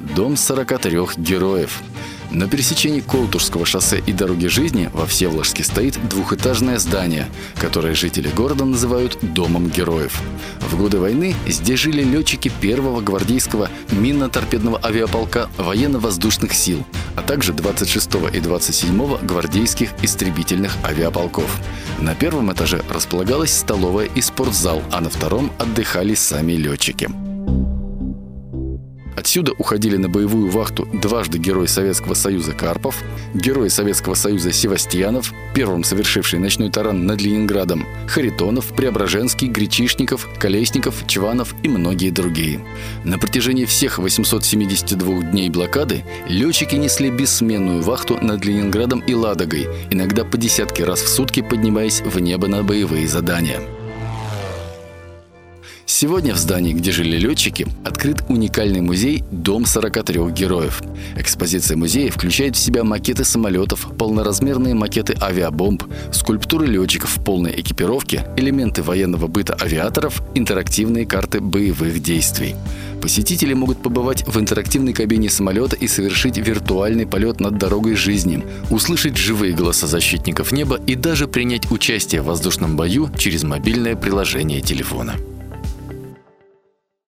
Дом 43 героев. На пересечении Колтушского шоссе и дороги жизни во Всеволожске стоит двухэтажное здание, которое жители города называют Домом героев. В годы войны здесь жили летчики первого гвардейского минно-торпедного авиаполка военно-воздушных сил, а также 26 и 27 гвардейских истребительных авиаполков. На первом этаже располагалась столовая и спортзал, а на втором отдыхали сами летчики. Отсюда уходили на боевую вахту дважды Герой Советского Союза Карпов, Герой Советского Союза Севастьянов, первым совершивший ночной таран над Ленинградом, Харитонов, Преображенский, Гречишников, Колесников, Чванов и многие другие. На протяжении всех 872 дней блокады летчики несли бессменную вахту над Ленинградом и Ладогой, иногда по десятки раз в сутки поднимаясь в небо на боевые задания. Сегодня в здании, где жили летчики, открыт уникальный музей «Дом 43 героев». Экспозиция музея включает в себя макеты самолетов, полноразмерные макеты авиабомб, скульптуры летчиков в полной экипировке, элементы военного быта авиаторов, интерактивные карты боевых действий. Посетители могут побывать в интерактивной кабине самолета и совершить виртуальный полет над дорогой жизни, услышать живые голоса защитников неба и даже принять участие в воздушном бою через мобильное приложение телефона.